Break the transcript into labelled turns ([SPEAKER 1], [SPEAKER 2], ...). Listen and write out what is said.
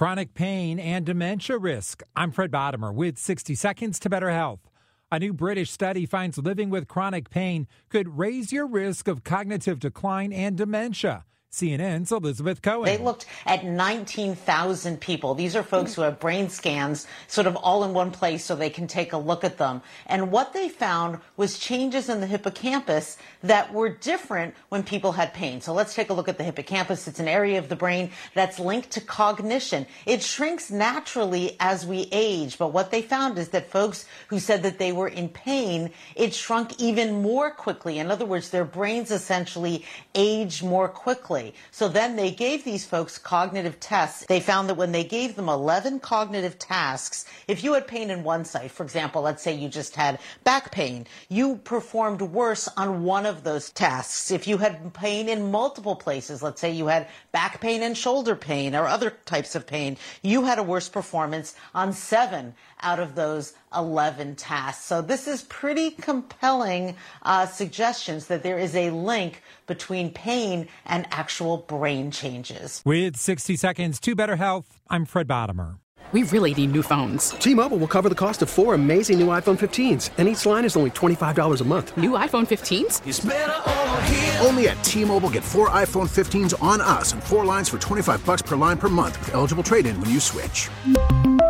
[SPEAKER 1] Chronic pain and dementia risk. I'm Fred Bottomer with 60 Seconds to Better Health. A new British study finds living with chronic pain could raise your risk of cognitive decline and dementia. CNN's Elizabeth Cohen.
[SPEAKER 2] They looked at 19,000 people. These are folks who have brain scans sort of all in one place so they can take a look at them. And what they found was changes in the hippocampus that were different when people had pain. So let's take a look at the hippocampus. It's an area of the brain that's linked to cognition. It shrinks naturally as we age, but what they found is that folks who said that they were in pain, it shrunk even more quickly. In other words, their brains essentially aged more quickly. So then they gave these folks cognitive tests. They found that when they gave them 11 cognitive tasks, if you had pain in one site, for example, let's say you just had back pain, you performed worse on one of those tasks. If you had pain in multiple places, let's say you had back pain and shoulder pain or other types of pain, you had a worse performance on seven out of those 11 tasks. So this is pretty compelling uh, suggestions that there is a link between pain and actual brain changes.
[SPEAKER 1] With 60 seconds to better health, I'm Fred Bottomer.
[SPEAKER 3] We really need new phones.
[SPEAKER 4] T-Mobile will cover the cost of four amazing new iPhone 15s, and each line is only $25 a month.
[SPEAKER 3] New iPhone 15s?
[SPEAKER 5] Only at T-Mobile get four iPhone 15s on us and four lines for 25 bucks per line per month with eligible trade-in when you switch.